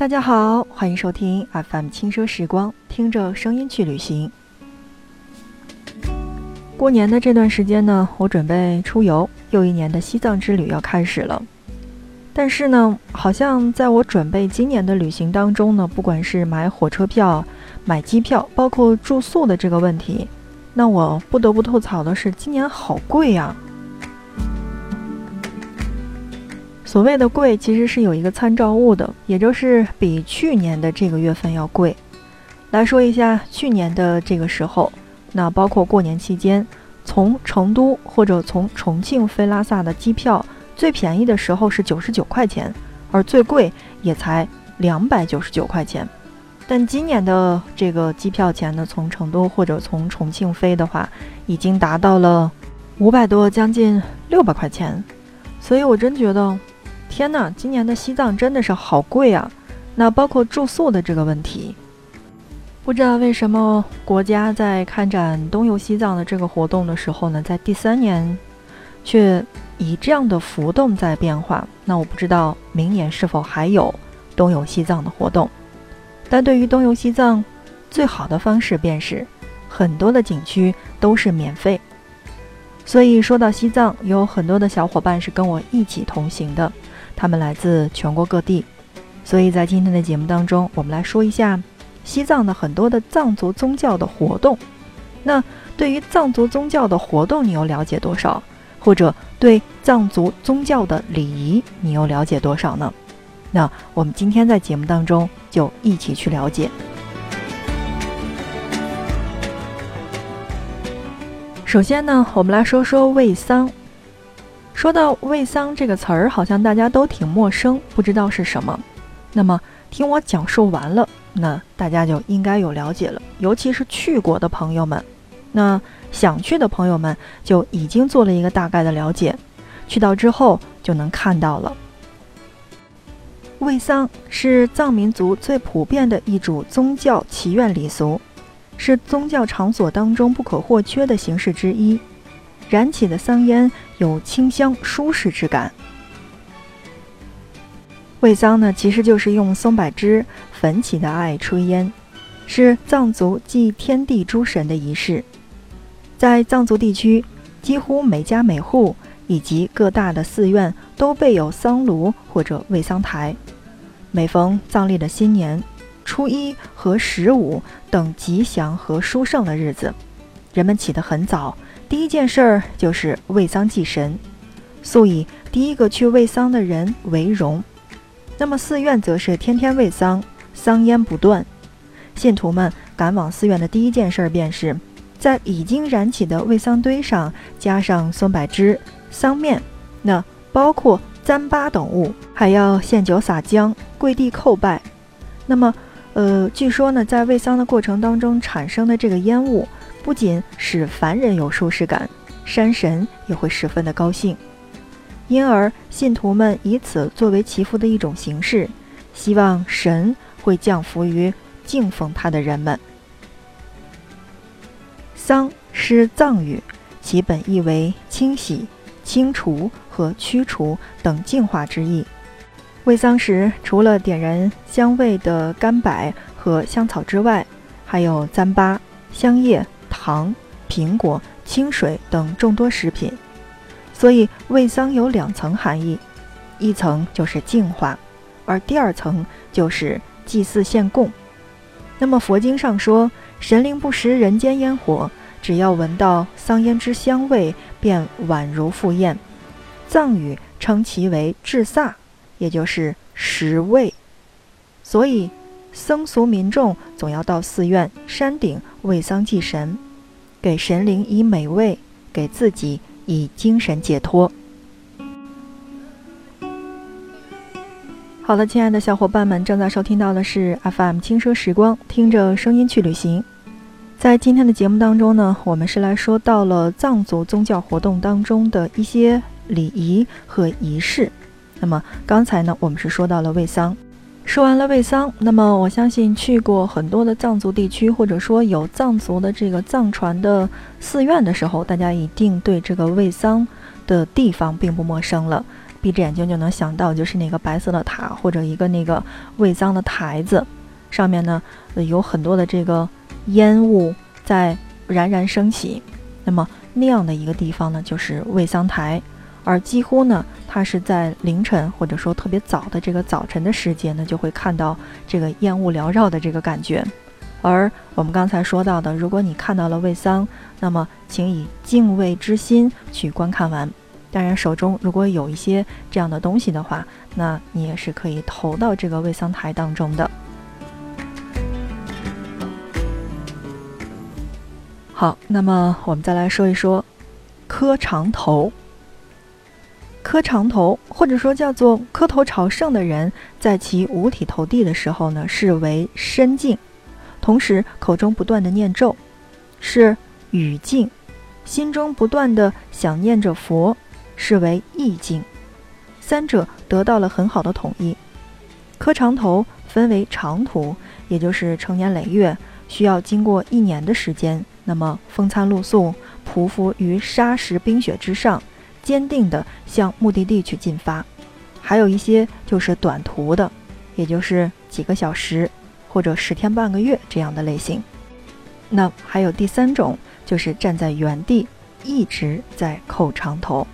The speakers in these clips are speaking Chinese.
大家好，欢迎收听 FM 轻奢时光，听着声音去旅行。过年的这段时间呢，我准备出游，又一年的西藏之旅要开始了。但是呢，好像在我准备今年的旅行当中呢，不管是买火车票、买机票，包括住宿的这个问题，那我不得不吐槽的是，今年好贵呀。所谓的贵，其实是有一个参照物的，也就是比去年的这个月份要贵。来说一下去年的这个时候，那包括过年期间，从成都或者从重庆飞拉萨的机票，最便宜的时候是九十九块钱，而最贵也才两百九十九块钱。但今年的这个机票钱呢，从成都或者从重庆飞的话，已经达到了五百多，将近六百块钱。所以我真觉得。天呐，今年的西藏真的是好贵啊！那包括住宿的这个问题，不知道为什么国家在开展东游西藏的这个活动的时候呢，在第三年却以这样的浮动在变化。那我不知道明年是否还有东游西藏的活动。但对于东游西藏，最好的方式便是很多的景区都是免费。所以说到西藏，有很多的小伙伴是跟我一起同行的。他们来自全国各地，所以在今天的节目当中，我们来说一下西藏的很多的藏族宗教的活动。那对于藏族宗教的活动，你又了解多少？或者对藏族宗教的礼仪，你又了解多少呢？那我们今天在节目当中就一起去了解。首先呢，我们来说说卫桑。说到卫丧这个词儿，好像大家都挺陌生，不知道是什么。那么听我讲述完了，那大家就应该有了解了。尤其是去过的朋友们，那想去的朋友们就已经做了一个大概的了解。去到之后就能看到了。卫丧是藏民族最普遍的一种宗教祈愿礼俗，是宗教场所当中不可或缺的形式之一。燃起的桑烟有清香舒适之感。卫丧呢，其实就是用松柏枝焚起的艾炊烟，是藏族祭天地诸神的仪式。在藏族地区，几乎每家每户以及各大的寺院都备有桑炉或者卫桑台。每逢藏历的新年、初一和十五等吉祥和殊胜的日子，人们起得很早。第一件事儿就是卫丧祭神，素以第一个去卫丧的人为荣。那么寺院则是天天卫丧，桑烟不断。信徒们赶往寺院的第一件事儿便是在已经燃起的卫丧堆上加上松柏枝、桑面，那包括糌粑等物，还要献酒撒浆、跪地叩拜。那么，呃，据说呢，在卫丧的过程当中产生的这个烟雾。不仅使凡人有舒适感，山神也会十分的高兴，因而信徒们以此作为祈福的一种形式，希望神会降福于敬奉他的人们。丧是藏语，其本意为清洗、清除和驱除等净化之意。卫丧时，除了点燃香味的干柏和香草之外，还有糌粑、香叶。糖、苹果、清水等众多食品，所以卫丧有两层含义：一层就是净化，而第二层就是祭祀献供。那么佛经上说，神灵不食人间烟火，只要闻到桑烟之香味，便宛如赴宴。藏语称其为至萨，也就是食味。所以僧俗民众总要到寺院、山顶为桑祭神，给神灵以美味，给自己以精神解脱。好了，亲爱的小伙伴们，正在收听到的是 FM 轻奢时光，听着声音去旅行。在今天的节目当中呢，我们是来说到了藏族宗教活动当中的一些礼仪和仪式。那么刚才呢，我们是说到了卫丧。说完了卫桑，那么我相信去过很多的藏族地区，或者说有藏族的这个藏传的寺院的时候，大家一定对这个卫桑的地方并不陌生了。闭着眼睛就能想到，就是那个白色的塔或者一个那个卫桑的台子，上面呢有很多的这个烟雾在冉冉升起。那么那样的一个地方呢，就是卫桑台，而几乎呢，它是在凌晨或者说特别早的这个早晨的时间呢，就会看到这个烟雾缭绕的这个感觉。而我们刚才说到的，如果你看到了卫丧，那么请以敬畏之心去观看完。当然，手中如果有一些这样的东西的话，那你也是可以投到这个卫丧台当中的。好，那么我们再来说一说磕长头。磕长头，或者说叫做磕头朝圣的人，在其五体投地的时候呢，视为身敬。同时，口中不断的念咒，是语境；心中不断的想念着佛，是为意境。三者得到了很好的统一。磕长头分为长途，也就是成年累月，需要经过一年的时间，那么风餐露宿，匍匐于沙石冰雪之上，坚定地向目的地去进发；还有一些就是短途的，也就是几个小时。或者十天半个月这样的类型，那还有第三种，就是站在原地一直在叩长头。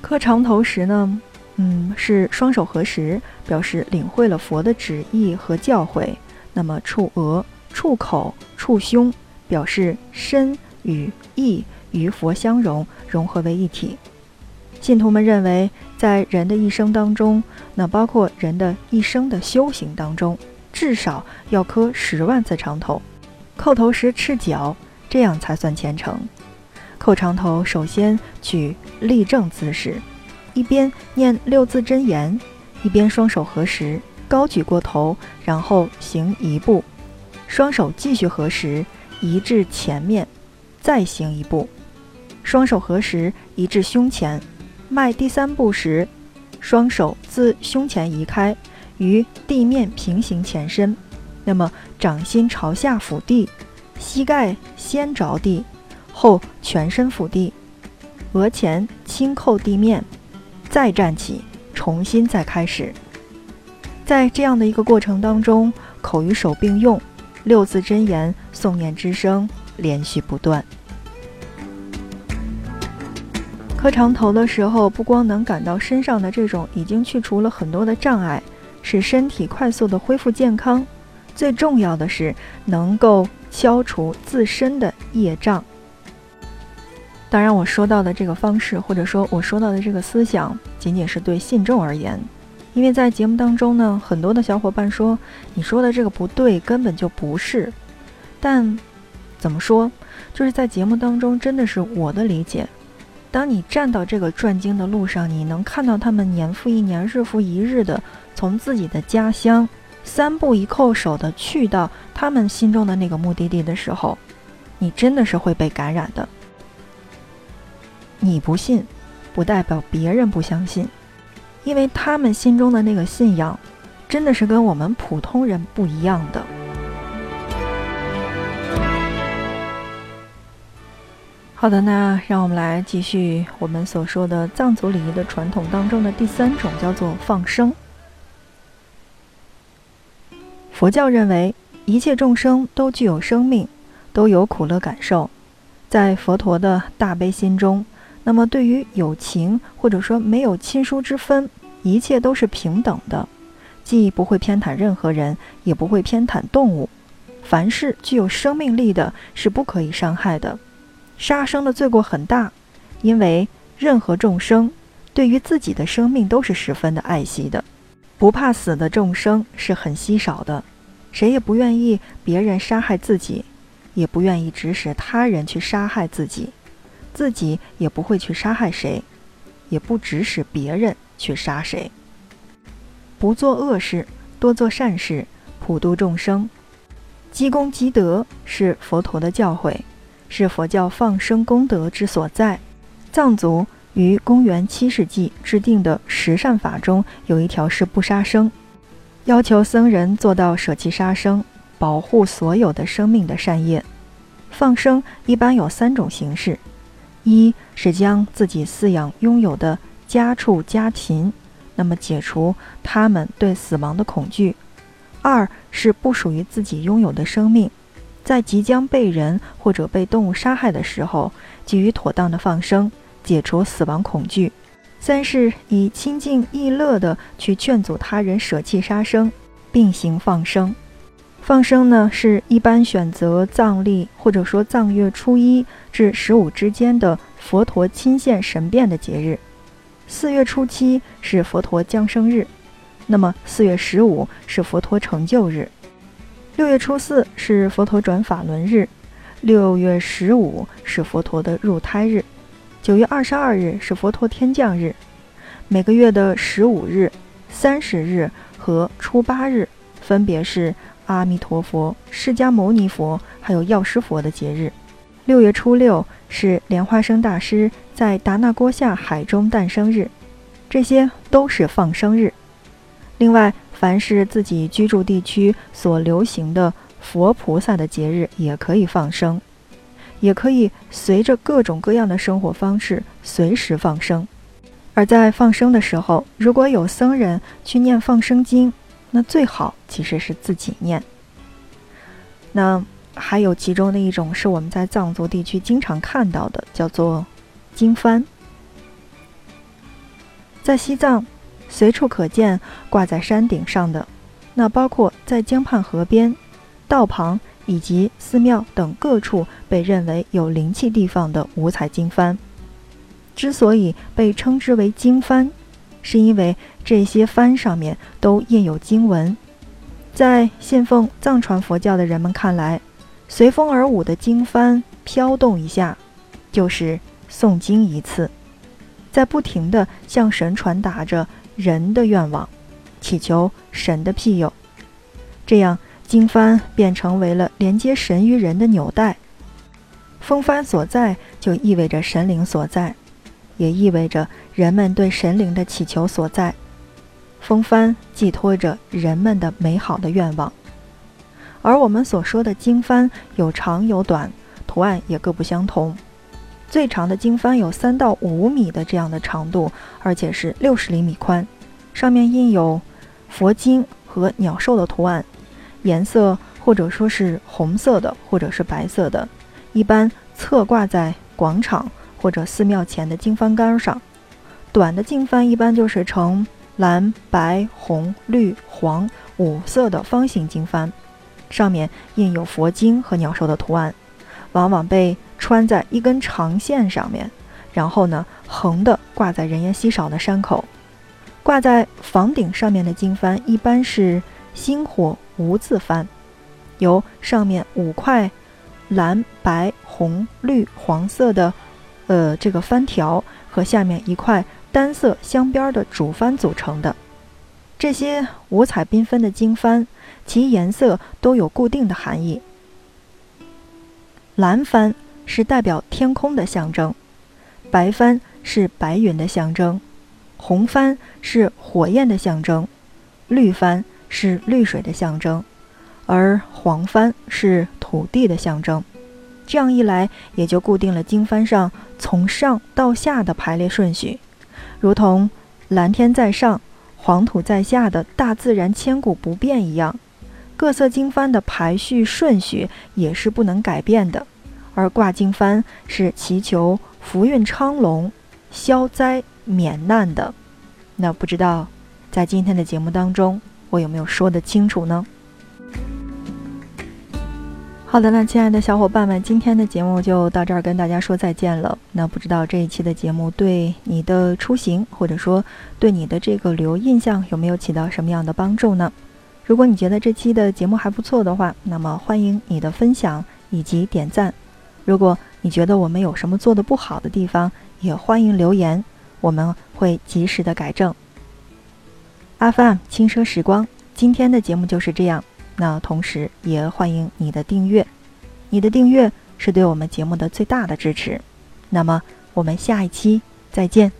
磕长头时呢，嗯，是双手合十，表示领会了佛的旨意和教诲。那么触额、触口、触胸，表示身与意与佛相融，融合为一体。信徒们认为，在人的一生当中，那包括人的一生的修行当中。至少要磕十万次长头，叩头时赤脚，这样才算虔诚。叩长头首先取立正姿势，一边念六字真言，一边双手合十，高举过头，然后行一步，双手继续合十，移至前面，再行一步，双手合十移至胸前，迈第三步时，双手自胸前移开。与地面平行前伸，那么掌心朝下俯地，膝盖先着地，后全身俯地，额前轻扣地面，再站起，重新再开始。在这样的一个过程当中，口与手并用，六字真言诵念之声连续不断。磕长头的时候，不光能感到身上的这种已经去除了很多的障碍。使身体快速的恢复健康，最重要的是能够消除自身的业障。当然，我说到的这个方式，或者说我说到的这个思想，仅仅是对信众而言。因为在节目当中呢，很多的小伙伴说你说的这个不对，根本就不是。但怎么说，就是在节目当中，真的是我的理解。当你站到这个转经的路上，你能看到他们年复一年、日复一日的从自己的家乡三步一叩首的去到他们心中的那个目的地的时候，你真的是会被感染的。你不信，不代表别人不相信，因为他们心中的那个信仰，真的是跟我们普通人不一样的。好的，那让我们来继续我们所说的藏族礼仪的传统当中的第三种，叫做放生。佛教认为一切众生都具有生命，都有苦乐感受，在佛陀的大悲心中，那么对于有情或者说没有亲疏之分，一切都是平等的，既不会偏袒任何人，也不会偏袒动物。凡是具有生命力的，是不可以伤害的。杀生的罪过很大，因为任何众生对于自己的生命都是十分的爱惜的。不怕死的众生是很稀少的，谁也不愿意别人杀害自己，也不愿意指使他人去杀害自己，自己也不会去杀害谁，也不指使别人去杀谁。不做恶事，多做善事，普度众生，积功积德是佛陀的教诲。是佛教放生功德之所在。藏族于公元七世纪制定的十善法中有一条是不杀生，要求僧人做到舍弃杀生，保护所有的生命的善业。放生一般有三种形式：一是将自己饲养拥有的家畜家禽，那么解除他们对死亡的恐惧；二是不属于自己拥有的生命，在即将被人或者被动物杀害的时候，给予妥当的放生，解除死亡恐惧；三是以清净易乐的去劝阻他人舍弃杀生，并行放生。放生呢，是一般选择藏历或者说藏月初一至十五之间的佛陀亲现神变的节日。四月初七是佛陀降生日，那么四月十五是佛陀成就日，六月初四是佛陀转法轮日，六月十五是佛陀的入胎日，九月二十二日是佛陀天降日。每个月的十五日、三十日和初八日分别是。阿弥陀佛、释迦牟尼佛，还有药师佛的节日。六月初六是莲花生大师在达那郭下海中诞生日，这些都是放生日。另外，凡是自己居住地区所流行的佛菩萨的节日，也可以放生，也可以随着各种各样的生活方式随时放生。而在放生的时候，如果有僧人去念放生经。那最好其实是自己念。那还有其中的一种是我们在藏族地区经常看到的，叫做经幡，在西藏随处可见挂在山顶上的。那包括在江畔河边、道旁以及寺庙等各处被认为有灵气地方的五彩经幡，之所以被称之为经幡。是因为这些幡上面都印有经文，在信奉藏传佛教的人们看来，随风而舞的经幡飘动一下，就是诵经一次，在不停地向神传达着人的愿望，祈求神的庇佑，这样经幡便成为了连接神与人的纽带。风帆所在，就意味着神灵所在。也意味着人们对神灵的祈求所在。风帆寄托着人们的美好的愿望，而我们所说的经幡有长有短，图案也各不相同。最长的经幡有三到五米的这样的长度，而且是六十厘米宽，上面印有佛经和鸟兽的图案，颜色或者说是红色的，或者是白色的，一般侧挂在广场。或者寺庙前的经幡杆上，短的经幡一般就是呈蓝、白、红、绿、黄五色的方形经幡，上面印有佛经和鸟兽的图案，往往被穿在一根长线上面，然后呢横的挂在人烟稀少的山口。挂在房顶上面的经幡一般是星火无字幡，由上面五块蓝、白、红、绿、黄色的。呃，这个帆条和下面一块单色镶边的主帆组成的，这些五彩缤纷的经幡，其颜色都有固定的含义。蓝帆是代表天空的象征，白帆是白云的象征，红帆是火焰的象征，绿帆是绿水的象征，而黄帆是土地的象征。这样一来，也就固定了经幡上从上到下的排列顺序，如同蓝天在上，黄土在下的大自然千古不变一样。各色经幡的排序顺序也是不能改变的。而挂经幡是祈求福运昌隆、消灾免难的。那不知道在今天的节目当中，我有没有说得清楚呢？好的，那亲爱的小伙伴们，今天的节目就到这儿，跟大家说再见了。那不知道这一期的节目对你的出行，或者说对你的这个旅游印象有没有起到什么样的帮助呢？如果你觉得这期的节目还不错的话，那么欢迎你的分享以及点赞。如果你觉得我们有什么做的不好的地方，也欢迎留言，我们会及时的改正。阿范轻奢时光，今天的节目就是这样。那同时也欢迎你的订阅，你的订阅是对我们节目的最大的支持。那么我们下一期再见。